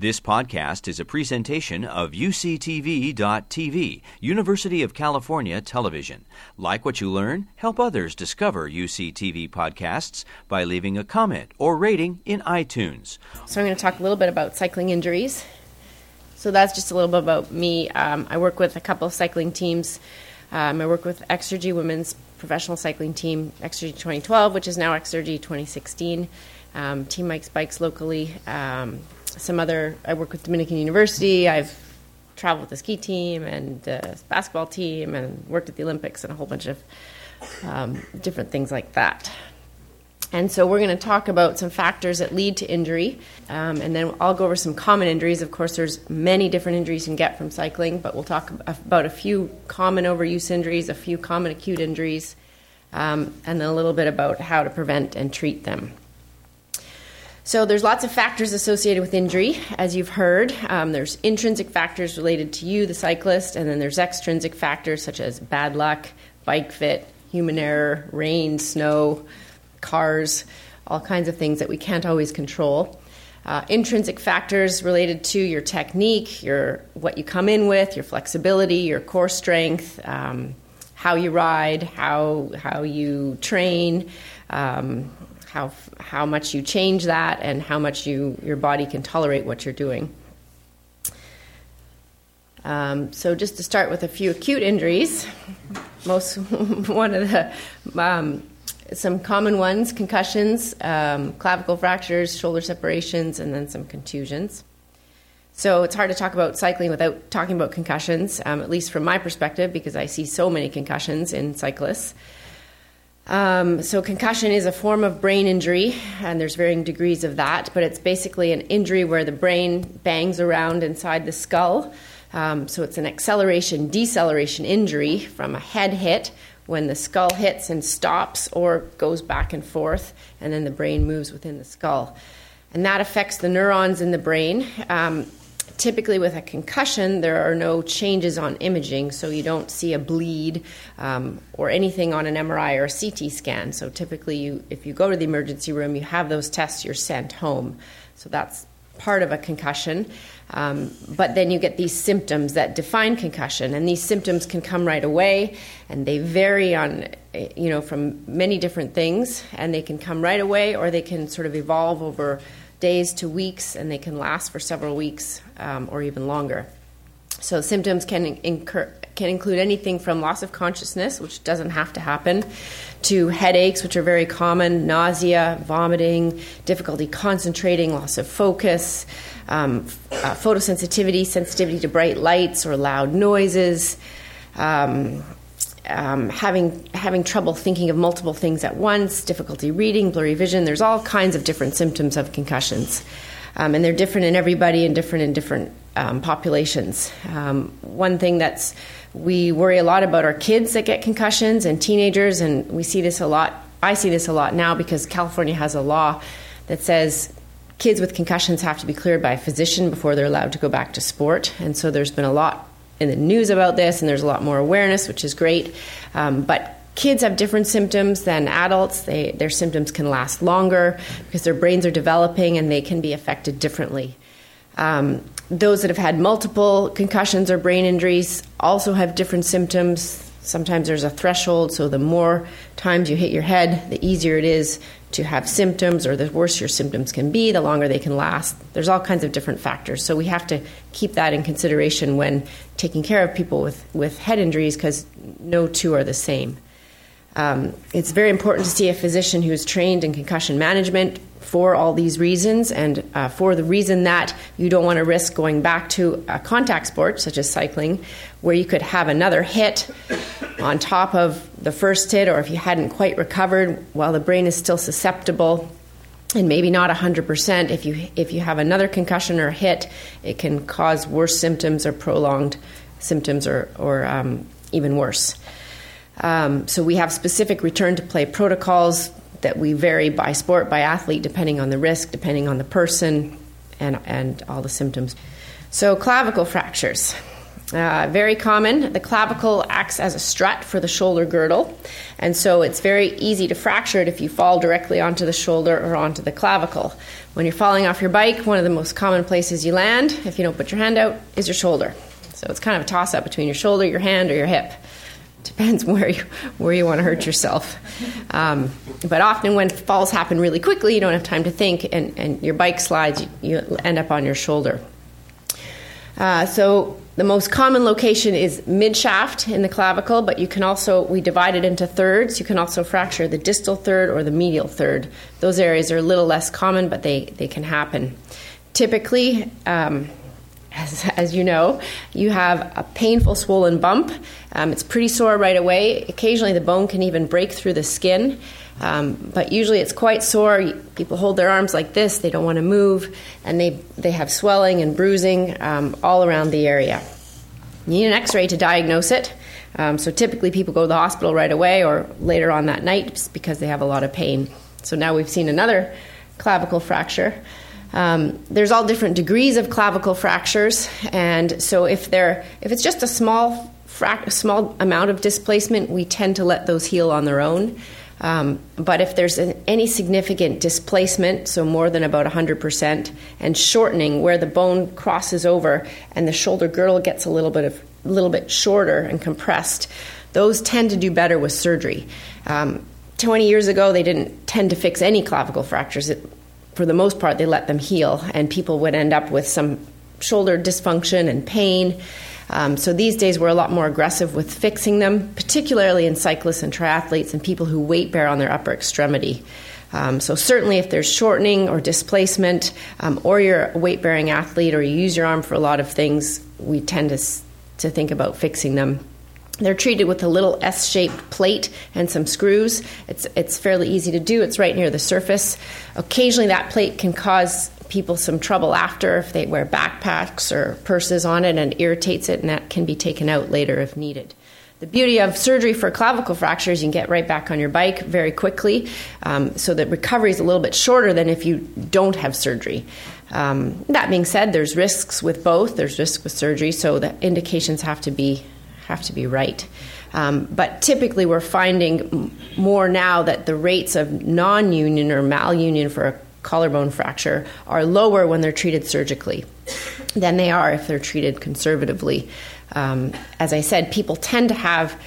This podcast is a presentation of UCTV.tv, University of California Television. Like what you learn, help others discover UCTV podcasts by leaving a comment or rating in iTunes. So, I'm going to talk a little bit about cycling injuries. So, that's just a little bit about me. Um, I work with a couple of cycling teams. Um, I work with Exergy Women's Professional Cycling Team, Exergy 2012, which is now Exergy 2016. Um, Team Mike's Bikes locally. Um, some other, I work with Dominican University. I've traveled with the ski team and the basketball team and worked at the Olympics and a whole bunch of um, different things like that. And so we're going to talk about some factors that lead to injury, um, and then I'll go over some common injuries. Of course, there's many different injuries you can get from cycling, but we'll talk about a few common overuse injuries, a few common acute injuries, um, and then a little bit about how to prevent and treat them. So there's lots of factors associated with injury, as you've heard. Um, there's intrinsic factors related to you, the cyclist, and then there's extrinsic factors such as bad luck, bike fit, human error, rain, snow, cars, all kinds of things that we can't always control. Uh, intrinsic factors related to your technique, your what you come in with, your flexibility, your core strength, um, how you ride, how how you train. Um, how how much you change that and how much you your body can tolerate what you're doing. Um, so just to start with a few acute injuries, most one of the um, some common ones: concussions, um, clavicle fractures, shoulder separations, and then some contusions. So it's hard to talk about cycling without talking about concussions, um, at least from my perspective, because I see so many concussions in cyclists. Um, so, concussion is a form of brain injury, and there's varying degrees of that, but it's basically an injury where the brain bangs around inside the skull. Um, so, it's an acceleration deceleration injury from a head hit when the skull hits and stops or goes back and forth, and then the brain moves within the skull. And that affects the neurons in the brain. Um, typically with a concussion, there are no changes on imaging, so you don't see a bleed um, or anything on an MRI or a CT scan. So typically, you, if you go to the emergency room, you have those tests, you're sent home. So that's part of a concussion. Um, but then you get these symptoms that define concussion, and these symptoms can come right away, and they vary on, you know, from many different things, and they can come right away, or they can sort of evolve over days to weeks, and they can last for several weeks um, or even longer. So symptoms can incur, can include anything from loss of consciousness, which doesn't have to happen, to headaches, which are very common, nausea, vomiting, difficulty concentrating, loss of focus, um, uh, photosensitivity, sensitivity to bright lights or loud noises. Um, um, having having trouble thinking of multiple things at once, difficulty reading, blurry vision. There's all kinds of different symptoms of concussions, um, and they're different in everybody and different in different um, populations. Um, one thing that's we worry a lot about are kids that get concussions and teenagers, and we see this a lot. I see this a lot now because California has a law that says kids with concussions have to be cleared by a physician before they're allowed to go back to sport, and so there's been a lot in the news about this, and there's a lot more awareness, which is great. Um, but kids have different symptoms than adults. They, their symptoms can last longer because their brains are developing and they can be affected differently. Um, those that have had multiple concussions or brain injuries also have different symptoms. Sometimes there's a threshold, so the more times you hit your head, the easier it is to have symptoms, or the worse your symptoms can be, the longer they can last. There's all kinds of different factors. So we have to keep that in consideration when taking care of people with, with head injuries because no two are the same. Um, it's very important to see a physician who is trained in concussion management for all these reasons and uh, for the reason that you don't want to risk going back to a contact sport such as cycling where you could have another hit on top of the first hit or if you hadn't quite recovered while the brain is still susceptible and maybe not 100% if you if you have another concussion or hit it can cause worse symptoms or prolonged symptoms or, or um, even worse. Um, so we have specific return to play protocols that we vary by sport, by athlete, depending on the risk, depending on the person, and, and all the symptoms. So, clavicle fractures. Uh, very common. The clavicle acts as a strut for the shoulder girdle, and so it's very easy to fracture it if you fall directly onto the shoulder or onto the clavicle. When you're falling off your bike, one of the most common places you land, if you don't put your hand out, is your shoulder. So it's kind of a toss up between your shoulder, your hand, or your hip. Depends where you where you want to hurt yourself. Um, but often when falls happen really quickly, you don't have time to think, and, and your bike slides, you, you end up on your shoulder. Uh, so the most common location is mid shaft in the clavicle, but you can also, we divide it into thirds. You can also fracture the distal third or the medial third. Those areas are a little less common, but they, they can happen. Typically, um, as, as, you know, you have a painful swollen bump. Um, it's pretty sore right away. Occasionally, the bone can even break through the skin. Um, but usually it's quite sore. People hold their arms like this, they don't want to move, and they, they have swelling and bruising um, all around the area. You need an x ray to diagnose it. Um, so typically people go to the hospital right away or later on that night because they have a lot of pain. So now we've seen another clavicle fracture. Um, there's all different degrees of clavicle fractures, and so if they're if it's just a small frac- small amount of displacement, we tend to let those heal on their own. Um, but if there's an, any significant displacement, so more than about 100%, and shortening where the bone crosses over and the shoulder girdle gets a little bit of a little bit shorter and compressed, those tend to do better with surgery. Um, 20 years ago, they didn't tend to fix any clavicle fractures. It, for the most part, they let them heal, and people would end up with some shoulder dysfunction and pain. Um, so these days we're a lot more aggressive with fixing them, particularly in cyclists and triathletes and people who weight bear on their upper extremity. Um, so certainly, if there's shortening or displacement, um, or you're a weight bearing athlete, or you use your arm for a lot of things, we tend to to think about fixing them. They're treated with a little S-shaped plate and some screws. It's it's fairly easy to do. It's right near the surface. Occasionally, that plate can cause people some trouble after if they wear backpacks or purses on it and irritates it, and that can be taken out later if needed. The beauty of surgery for clavicle fractures, you can get right back on your bike very quickly, um, so that recovery is a little bit shorter than if you don't have surgery. Um, that being said, there's risks with both. There's risk with surgery, so the indications have to be have to be right. Um, but typically, we're finding more now that the rates of non-union or malunion for a collarbone fracture are lower when they're treated surgically than they are if they're treated conservatively. Um, as I said, people tend to have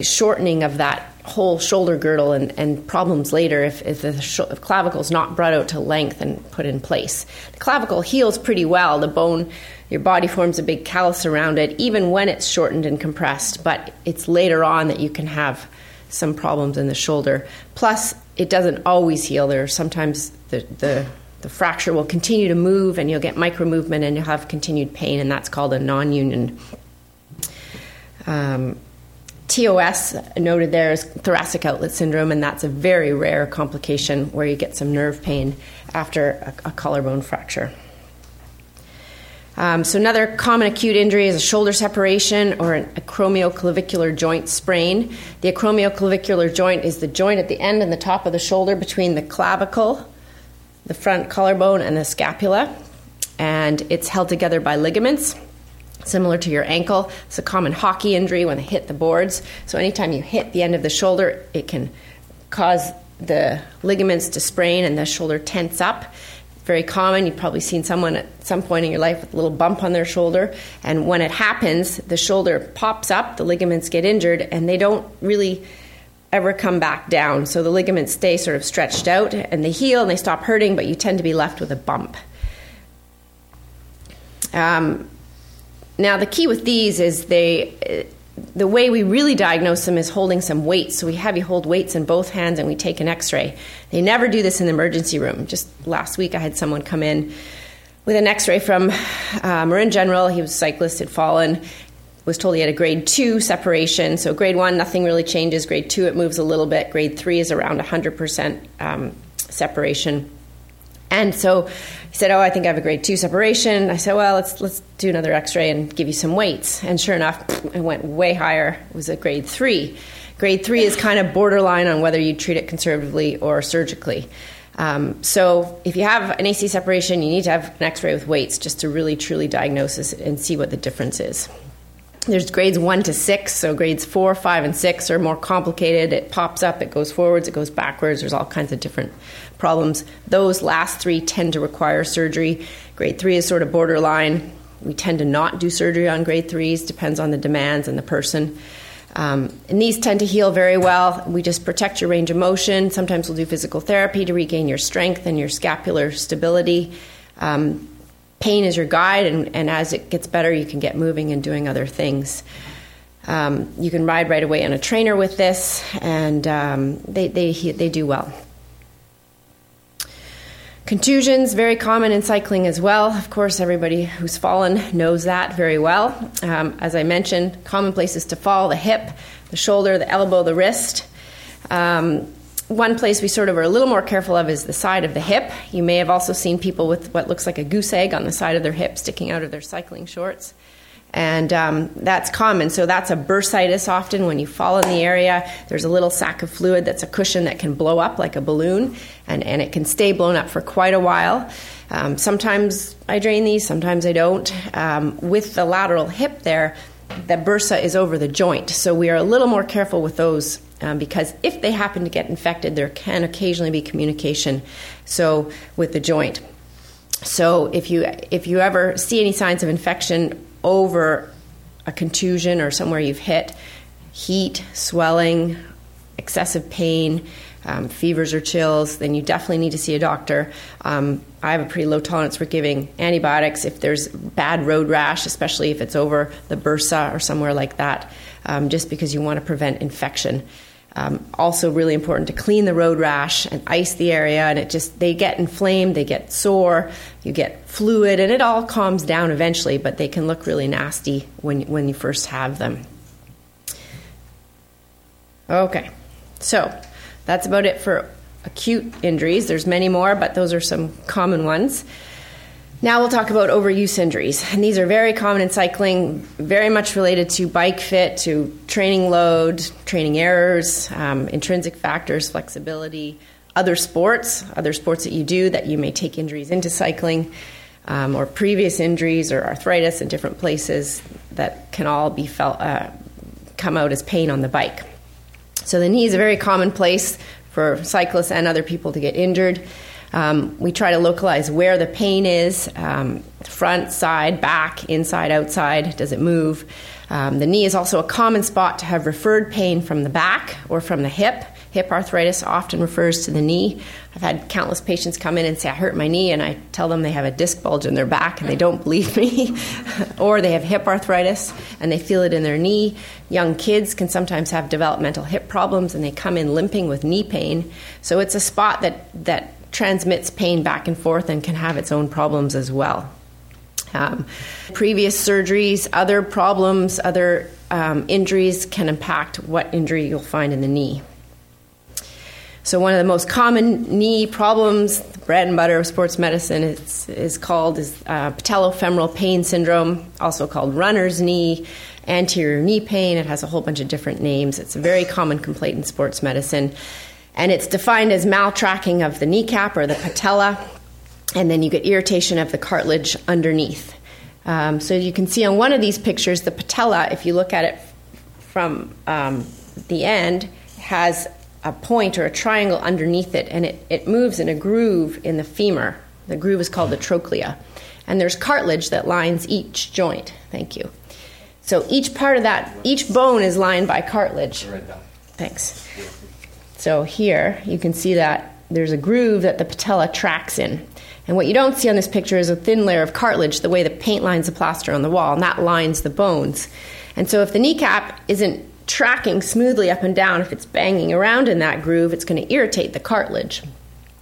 shortening of that whole shoulder girdle and, and problems later if, if the sh- if clavicle is not brought out to length and put in place. The clavicle heals pretty well. The bone, your body forms a big callus around it, even when it's shortened and compressed, but it's later on that you can have some problems in the shoulder. Plus, it doesn't always heal. There are sometimes the, the, the fracture will continue to move and you'll get micro movement and you'll have continued pain, and that's called a non union. Um, TOS noted there is thoracic outlet syndrome, and that's a very rare complication where you get some nerve pain after a, a collarbone fracture. Um, so, another common acute injury is a shoulder separation or an acromioclavicular joint sprain. The acromioclavicular joint is the joint at the end and the top of the shoulder between the clavicle, the front collarbone, and the scapula, and it's held together by ligaments. Similar to your ankle, it's a common hockey injury when they hit the boards. So, anytime you hit the end of the shoulder, it can cause the ligaments to sprain and the shoulder tense up very common. You've probably seen someone at some point in your life with a little bump on their shoulder. And when it happens, the shoulder pops up, the ligaments get injured, and they don't really ever come back down. So the ligaments stay sort of stretched out and they heal and they stop hurting, but you tend to be left with a bump. Um, now, the key with these is they the way we really diagnose them is holding some weights. So we have you hold weights in both hands and we take an x ray. They never do this in the emergency room. Just last week, I had someone come in with an x ray from uh, Marin General. He was a cyclist, had fallen, was told he had a grade two separation. So grade one, nothing really changes. Grade two, it moves a little bit. Grade three is around 100% um, separation. And so said, "Oh, I think I have a grade two separation." I said, "Well, let's let's do another X-ray and give you some weights." And sure enough, it went way higher. It was a grade three. Grade three is kind of borderline on whether you treat it conservatively or surgically. Um, so if you have an AC separation, you need to have an X-ray with weights just to really truly diagnose it and see what the difference is. There's grades one to six, so grades four, five, and six are more complicated. It pops up, it goes forwards, it goes backwards. There's all kinds of different problems. Those last three tend to require surgery. Grade three is sort of borderline. We tend to not do surgery on grade threes, depends on the demands and the person. Um, and these tend to heal very well. We just protect your range of motion. Sometimes we'll do physical therapy to regain your strength and your scapular stability. Um, pain is your guide, and, and, as it gets better, you can get moving and doing other things. Um, you can ride right away on a trainer with this, and um, they, they, they do well. Contusions, very common in cycling as well. Of course, everybody who's fallen knows that very well. Um, as I mentioned, common places to fall the hip, the shoulder, the elbow, the wrist. Um, one place we sort of are a little more careful of is the side of the hip. You may have also seen people with what looks like a goose egg on the side of their hip sticking out of their cycling shorts and um, that's common. So that's a bursitis often when you fall in the area. There's a little sac of fluid that's a cushion that can blow up like a balloon, and, and it can stay blown up for quite a while. Um, sometimes I drain these, sometimes I don't. Um, with the lateral hip there, the bursa is over the joint, so we are a little more careful with those um, because if they happen to get infected, there can occasionally be communication. So with the joint. So if you if you ever see any signs of infection over a contusion or somewhere you've hit, heat, swelling, excessive pain, um, fevers or chills, then you definitely need to see a doctor. Um, I have a pretty low tolerance for giving antibiotics if there's bad road rash, especially if it's over the bursa or somewhere like that, um, just because you want to prevent infection. Um, also, really important to clean the road rash and ice the area, and it just they get inflamed, they get sore, you get fluid, and it all calms down eventually. But they can look really nasty when when you first have them. Okay, so that's about it for acute injuries. There's many more, but those are some common ones. Now we'll talk about overuse injuries. And these are very common in cycling, very much related to bike fit, to training load, training errors, um, intrinsic factors, flexibility, other sports, other sports that you do that you may take injuries into cycling, um, or previous injuries or arthritis in different places that can all be felt, uh, come out as pain on the bike. So the knee is a very common place for cyclists and other people to get injured. Um, we try to localize where the pain is um, front, side, back, inside, outside. Does it move? Um, the knee is also a common spot to have referred pain from the back or from the hip. Hip arthritis often refers to the knee. I've had countless patients come in and say, I hurt my knee, and I tell them they have a disc bulge in their back and they don't believe me. or they have hip arthritis and they feel it in their knee. Young kids can sometimes have developmental hip problems and they come in limping with knee pain. So it's a spot that, that transmits pain back and forth and can have its own problems as well. Um, previous surgeries, other problems, other um, injuries can impact what injury you'll find in the knee. So, one of the most common knee problems, bread and butter of sports medicine, is, is called is uh, patellofemoral pain syndrome, also called runner's knee, anterior knee pain. It has a whole bunch of different names. It's a very common complaint in sports medicine and it's defined as maltracking of the kneecap or the patella, and then you get irritation of the cartilage underneath. Um, so you can see on one of these pictures, the patella, if you look at it from um, the end, has a point or a triangle underneath it, and it, it moves in a groove in the femur. The groove is called the trochlea. And there's cartilage that lines each joint. Thank you. So each part of that, each bone is lined by cartilage. Thanks. So here you can see that there's a groove that the patella tracks in. And what you don't see on this picture is a thin layer of cartilage, the way the paint lines the plaster on the wall, and that lines the bones. And so if the kneecap isn't tracking smoothly up and down, if it's banging around in that groove, it's going to irritate the cartilage.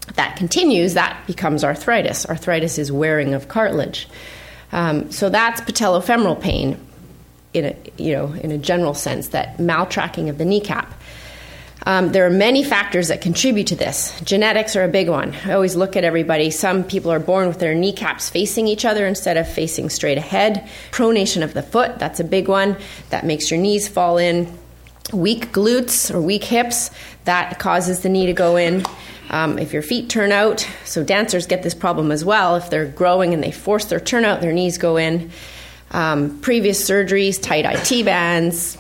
If that continues, that becomes arthritis. Arthritis is wearing of cartilage. Um, so that's patellofemoral pain in a, you know, in a general sense, that maltracking of the kneecap. Um, there are many factors that contribute to this. Genetics are a big one. I always look at everybody. Some people are born with their kneecaps facing each other instead of facing straight ahead. Pronation of the foot, that's a big one. That makes your knees fall in. Weak glutes or weak hips, that causes the knee to go in. Um, if your feet turn out, so dancers get this problem as well. If they're growing and they force their turnout, their knees go in. Um, previous surgeries, tight IT bands,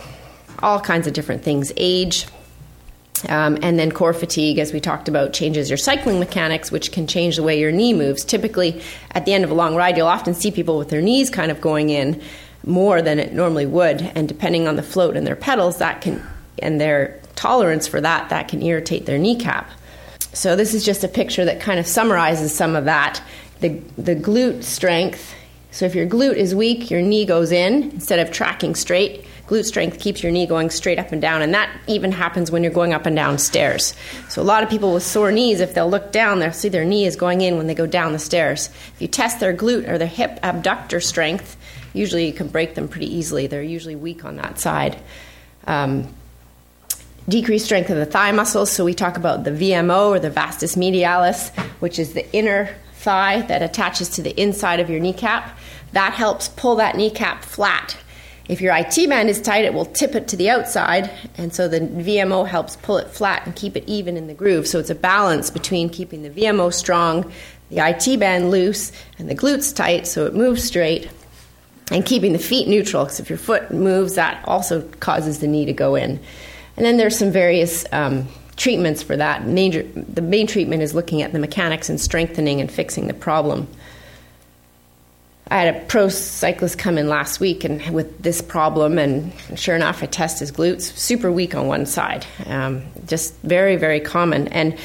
all kinds of different things, age. Um, and then core fatigue, as we talked about, changes your cycling mechanics, which can change the way your knee moves. Typically, at the end of a long ride, you'll often see people with their knees kind of going in more than it normally would. And depending on the float and their pedals, that can, and their tolerance for that, that can irritate their kneecap. So this is just a picture that kind of summarizes some of that. The, the glute strength. So if your glute is weak, your knee goes in instead of tracking straight. Glute strength keeps your knee going straight up and down, and that even happens when you're going up and down stairs. So a lot of people with sore knees, if they'll look down, they'll see their knee is going in when they go down the stairs. If you test their glute or their hip abductor strength, usually you can break them pretty easily. They're usually weak on that side. Um, decreased strength of the thigh muscles. So we talk about the VMO or the vastus medialis, which is the inner thigh that attaches to the inside of your kneecap. That helps pull that kneecap flat. If your IT band is tight, it will tip it to the outside, and so the VMO helps pull it flat and keep it even in the groove. So it's a balance between keeping the VMO strong, the IT band loose, and the glutes tight so it moves straight, and keeping the feet neutral because if your foot moves, that also causes the knee to go in. And then there's some various um, treatments for that. Major, the main treatment is looking at the mechanics and strengthening and fixing the problem. I had a pro cyclist come in last week and with this problem, and sure enough, I test his glutes, super weak on one side, um, just very, very common. And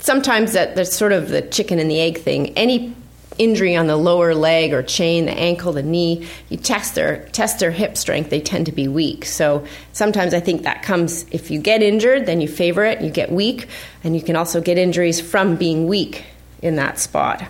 sometimes that there's sort of the chicken and the egg thing. Any injury on the lower leg or chain, the ankle, the knee, you test their test their hip strength, they tend to be weak. So sometimes I think that comes if you get injured, then you favor it, you get weak, and you can also get injuries from being weak in that spot.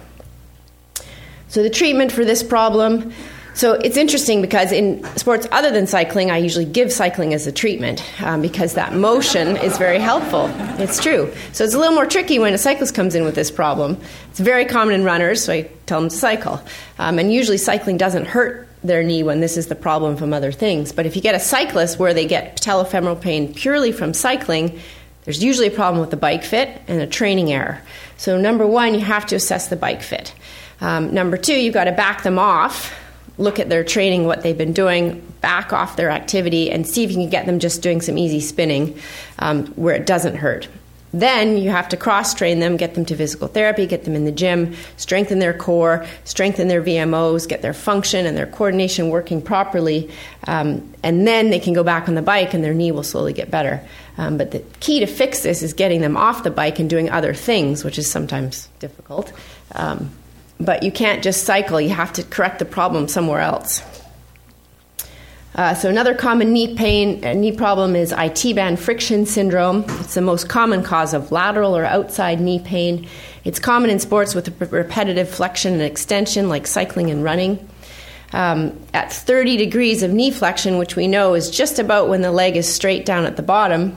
So the treatment for this problem so it's interesting because in sports other than cycling, I usually give cycling as a treatment um, because that motion is very helpful. It's true. So it's a little more tricky when a cyclist comes in with this problem. It's very common in runners, so I tell them to cycle. Um, and usually cycling doesn't hurt their knee when this is the problem from other things. But if you get a cyclist where they get patellofemoral pain purely from cycling, there's usually a problem with the bike fit and a training error. So, number one, you have to assess the bike fit. Um, number two, you've got to back them off look at their training, what they've been doing, back off their activity, and see if you can get them just doing some easy spinning um, where it doesn't hurt. Then you have to cross train them, get them to physical therapy, get them in the gym, strengthen their core, strengthen their VMOs, get their function and their coordination working properly, um, and then they can go back on the bike and their knee will slowly get better. Um, but the key to fix this is getting them off the bike and doing other things, which is sometimes difficult. Um, but you can't just cycle, you have to correct the problem somewhere else. Uh, so another common knee pain, uh, knee problem is IT band friction syndrome. It's the most common cause of lateral or outside knee pain. It's common in sports with repetitive flexion and extension, like cycling and running. Um, at 30 degrees of knee flexion, which we know is just about when the leg is straight down at the bottom,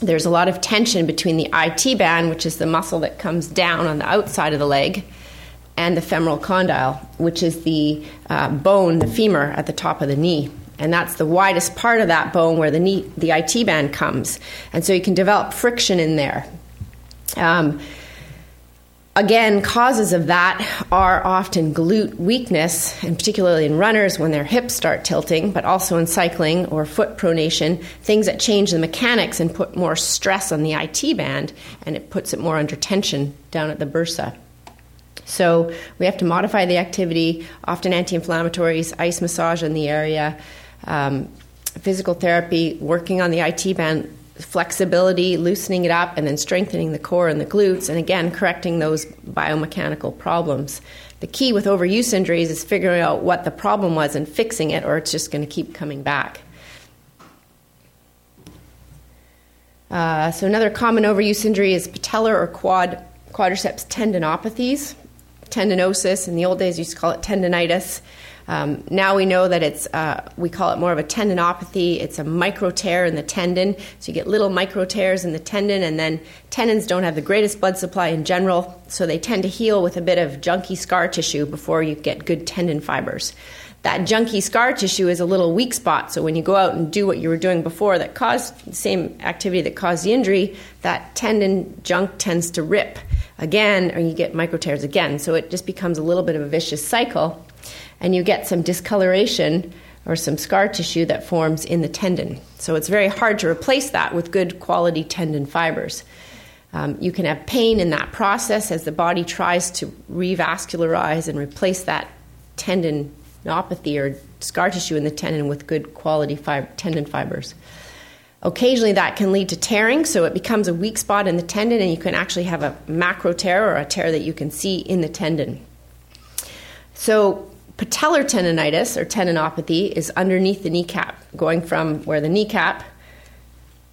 there's a lot of tension between the IT band, which is the muscle that comes down on the outside of the leg, and the femoral condyle, which is the uh, bone, the femur at the top of the knee. And that's the widest part of that bone where the knee, the IT band comes. And so you can develop friction in there. Um, again, causes of that are often glute weakness, and particularly in runners when their hips start tilting, but also in cycling or foot pronation, things that change the mechanics and put more stress on the IT band, and it puts it more under tension down at the bursa. So we have to modify the activity, often anti inflammatories, ice massage in the area, um, physical therapy, working on the IT band flexibility, loosening it up, and then strengthening the core and the glutes, and again, correcting those biomechanical problems. The key with overuse injuries is figuring out what the problem was and fixing it, or it's just going to keep coming back. Uh, so, another common overuse injury is patellar or quad quadriceps tendinopathies tendinosis. In the old days, used to call it tendinitis. Um, now we know that it's, uh, we call it more of a tendinopathy. It's a micro tear in the tendon. So you get little micro tears in the tendon, and then tendons don't have the greatest blood supply in general, so they tend to heal with a bit of junky scar tissue before you get good tendon fibers. That junky scar tissue is a little weak spot, so when you go out and do what you were doing before that caused the same activity that caused the injury, that tendon junk tends to rip again, or you get micro tears again. So it just becomes a little bit of a vicious cycle and you get some discoloration or some scar tissue that forms in the tendon. So it's very hard to replace that with good quality tendon fibers. Um, you can have pain in that process as the body tries to revascularize and replace that tendinopathy or scar tissue in the tendon with good quality fib- tendon fibers. Occasionally, that can lead to tearing, so it becomes a weak spot in the tendon, and you can actually have a macro tear or a tear that you can see in the tendon. So, patellar tendonitis or tendinopathy is underneath the kneecap, going from where the kneecap,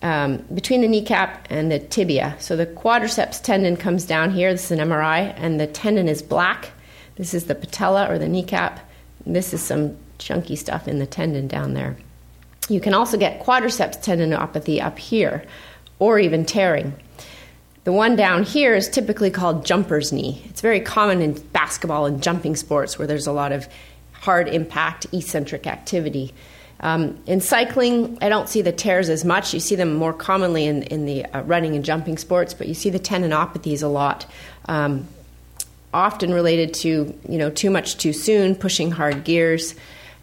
um, between the kneecap and the tibia. So the quadriceps tendon comes down here. This is an MRI, and the tendon is black. This is the patella or the kneecap. This is some chunky stuff in the tendon down there. You can also get quadriceps tendinopathy up here, or even tearing. The one down here is typically called jumper's knee. It's very common in basketball and jumping sports where there's a lot of hard impact, eccentric activity. Um, in cycling, I don't see the tears as much. You see them more commonly in, in the uh, running and jumping sports, but you see the tendinopathies a lot. Um, often related to you know too much too soon, pushing hard gears,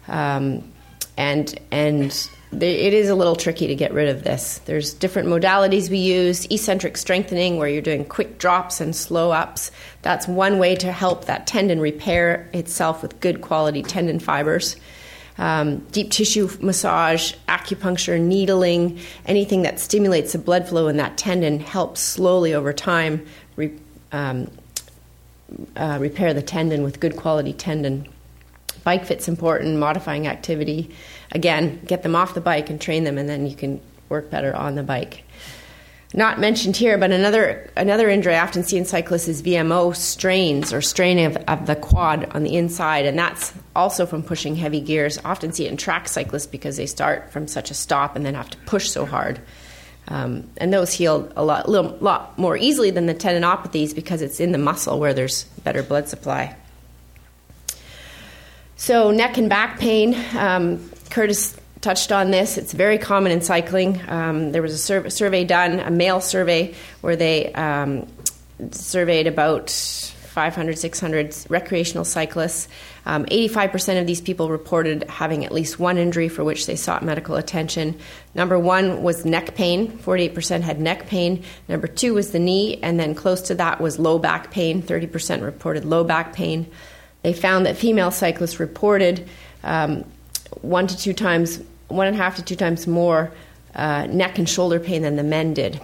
um, and and it is a little tricky to get rid of this. There's different modalities we use, eccentric strengthening, where you're doing quick drops and slow ups. That's one way to help that tendon repair itself with good quality tendon fibers. Um, deep tissue massage, acupuncture, needling, anything that stimulates the blood flow in that tendon helps slowly over time re, um, uh, repair the tendon with good quality tendon. Bike fit's important, modifying activity again, get them off the bike and train them, and then you can work better on the bike. Not mentioned here, but another another injury I often see in cyclists is VMO strains or strain of, of the quad on the inside, and that's also from pushing heavy gears. Often see it in track cyclists because they start from such a stop and then have to push so hard. Um, and those heal a lot, little, lot more easily than the tendinopathies because it's in the muscle where there's better blood supply. So, neck and back pain. Um, Curtis touched on this. It's very common in cycling. Um, there was a sur- survey done, a mail survey, where they um, surveyed about 500, 600 recreational cyclists. Um, 85% of these people reported having at least one injury for which they sought medical attention. Number one was neck pain. 48% had neck pain. Number two was the knee, and then close to that was low back pain. 30% reported low back pain. They found that female cyclists reported um, one to two times, one and a half to two times more uh, neck and shoulder pain than the men did.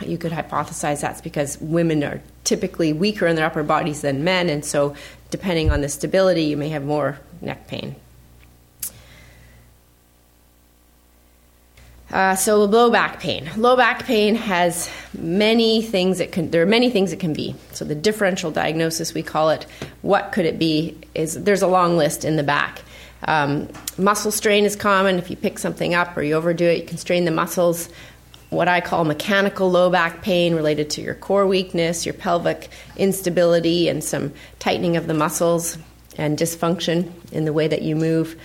You could hypothesize that's because women are typically weaker in their upper bodies than men, and so depending on the stability, you may have more neck pain. Uh, so low back pain. Low back pain has many things it can. There are many things it can be. So the differential diagnosis we call it. What could it be? Is there's a long list in the back. Um, muscle strain is common. If you pick something up or you overdo it, you can strain the muscles. What I call mechanical low back pain related to your core weakness, your pelvic instability, and some tightening of the muscles and dysfunction in the way that you move.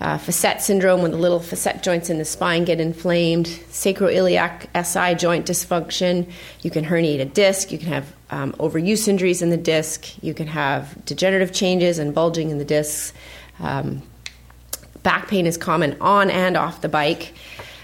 Uh, facet syndrome, when the little facet joints in the spine get inflamed, sacroiliac SI joint dysfunction. You can herniate a disc. You can have um, overuse injuries in the disc. You can have degenerative changes and bulging in the discs. Um, Back pain is common on and off the bike.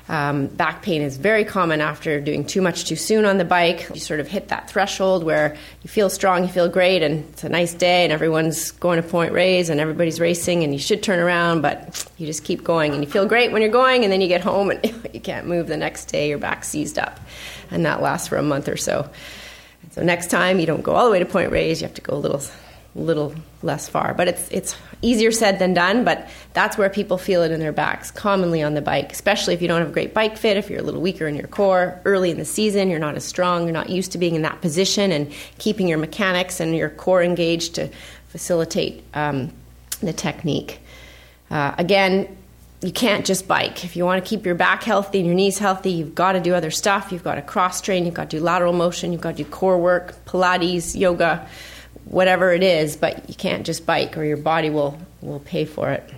Um, back pain is very common after doing too much too soon on the bike. You sort of hit that threshold where you feel strong, you feel great, and it's a nice day, and everyone's going to Point Reyes, and everybody's racing, and you should turn around, but you just keep going, and you feel great when you're going, and then you get home and you can't move the next day. Your back seized up, and that lasts for a month or so. So next time you don't go all the way to Point Reyes, you have to go a little little less far. But it's it's easier said than done. But that's where people feel it in their backs, commonly on the bike, especially if you don't have a great bike fit, if you're a little weaker in your core early in the season, you're not as strong, you're not used to being in that position and keeping your mechanics and your core engaged to facilitate um, the technique. Uh, again, you can't just bike. If you want to keep your back healthy and your knees healthy, you've got to do other stuff. You've got to cross train, you've got to do lateral motion, you've got to do core work, Pilates, yoga, whatever it is, but you can't just bike or your body will, will pay for it.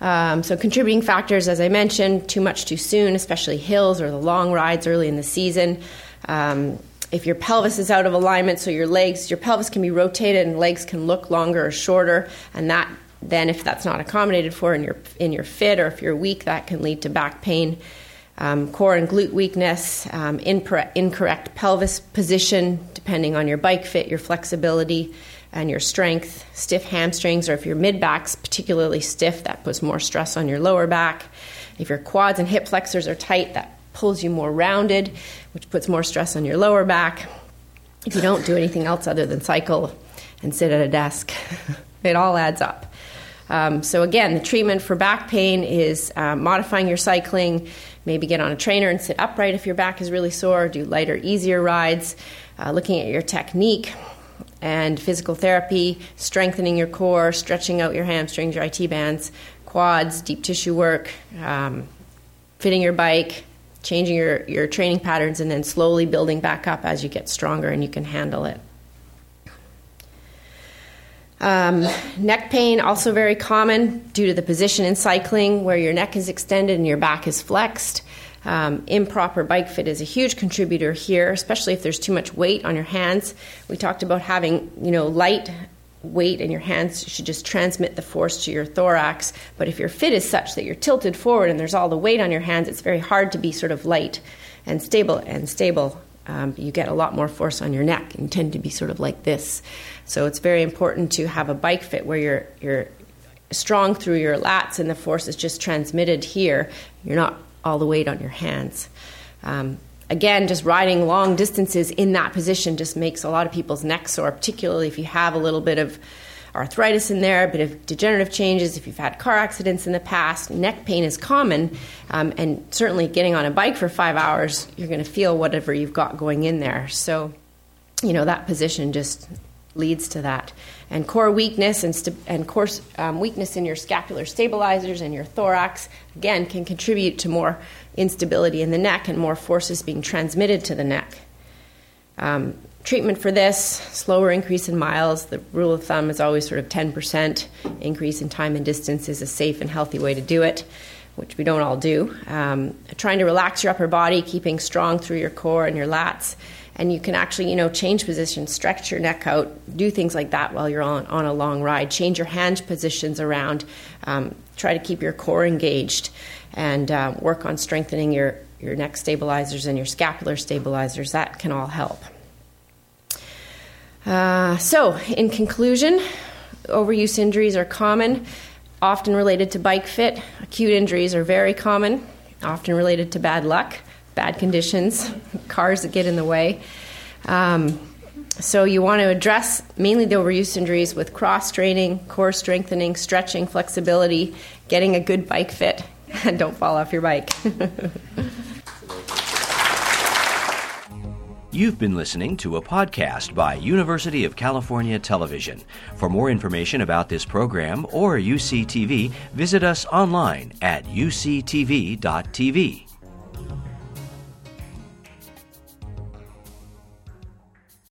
Um, so, contributing factors, as I mentioned, too much too soon, especially hills or the long rides early in the season. Um, if your pelvis is out of alignment, so your legs, your pelvis can be rotated and legs can look longer or shorter, and that then if that's not accommodated for in your in your fit or if you're weak, that can lead to back pain, um, core and glute weakness, um, incorrect pelvis position, depending on your bike fit, your flexibility, and your strength. Stiff hamstrings, or if your mid back's particularly stiff, that puts more stress on your lower back. If your quads and hip flexors are tight, that pulls you more rounded, which puts more stress on your lower back. If you don't do anything else other than cycle and sit at a desk, it all adds up. Um, so, again, the treatment for back pain is uh, modifying your cycling, maybe get on a trainer and sit upright if your back is really sore, do lighter, easier rides, uh, looking at your technique and physical therapy, strengthening your core, stretching out your hamstrings, your IT bands, quads, deep tissue work, um, fitting your bike, changing your, your training patterns, and then slowly building back up as you get stronger and you can handle it. Um, neck pain, also very common due to the position in cycling where your neck is extended and your back is flexed. Um, improper bike fit is a huge contributor here, especially if there's too much weight on your hands. We talked about having, you know, light weight in your hands you should just transmit the force to your thorax. But if your fit is such that you're tilted forward and there's all the weight on your hands, it's very hard to be sort of light and stable and stable. Um, you get a lot more force on your neck and tend to be sort of like this. So it's very important to have a bike fit where you're you're strong through your lats and the force is just transmitted here. You're not all the weight on your hands. Um, again, just riding long distances in that position just makes a lot of people's necks sore, particularly if you have a little bit of arthritis in there, a bit of degenerative changes, if you've had car accidents in the past. Neck pain is common, um, and certainly getting on a bike for five hours, you're going to feel whatever you've got going in there. So, you know, that position just leads to that. And core weakness and, st- and core um, weakness in your scapular stabilizers and your thorax, again, can contribute to more instability in the neck and more forces being transmitted to the neck. Um, treatment for this slower increase in miles. The rule of thumb is always sort of 10% increase in time and distance is a safe and healthy way to do it, which we don't all do. Um, trying to relax your upper body, keeping strong through your core and your lats. And you can actually, you know, change positions, stretch your neck out, do things like that while you're on, on a long ride. Change your hand positions around. Um, try to keep your core engaged and uh, work on strengthening your, your neck stabilizers and your scapular stabilizers. That can all help. Uh, so, in conclusion, overuse injuries are common, often related to bike fit. Acute injuries are very common, often related to bad luck, bad conditions, cars that get in the way. Um, so, you want to address mainly the overuse injuries with cross training, core strengthening, stretching, flexibility, getting a good bike fit, and don't fall off your bike. You've been listening to a podcast by University of California Television. For more information about this program or UCTV, visit us online at uctv.tv.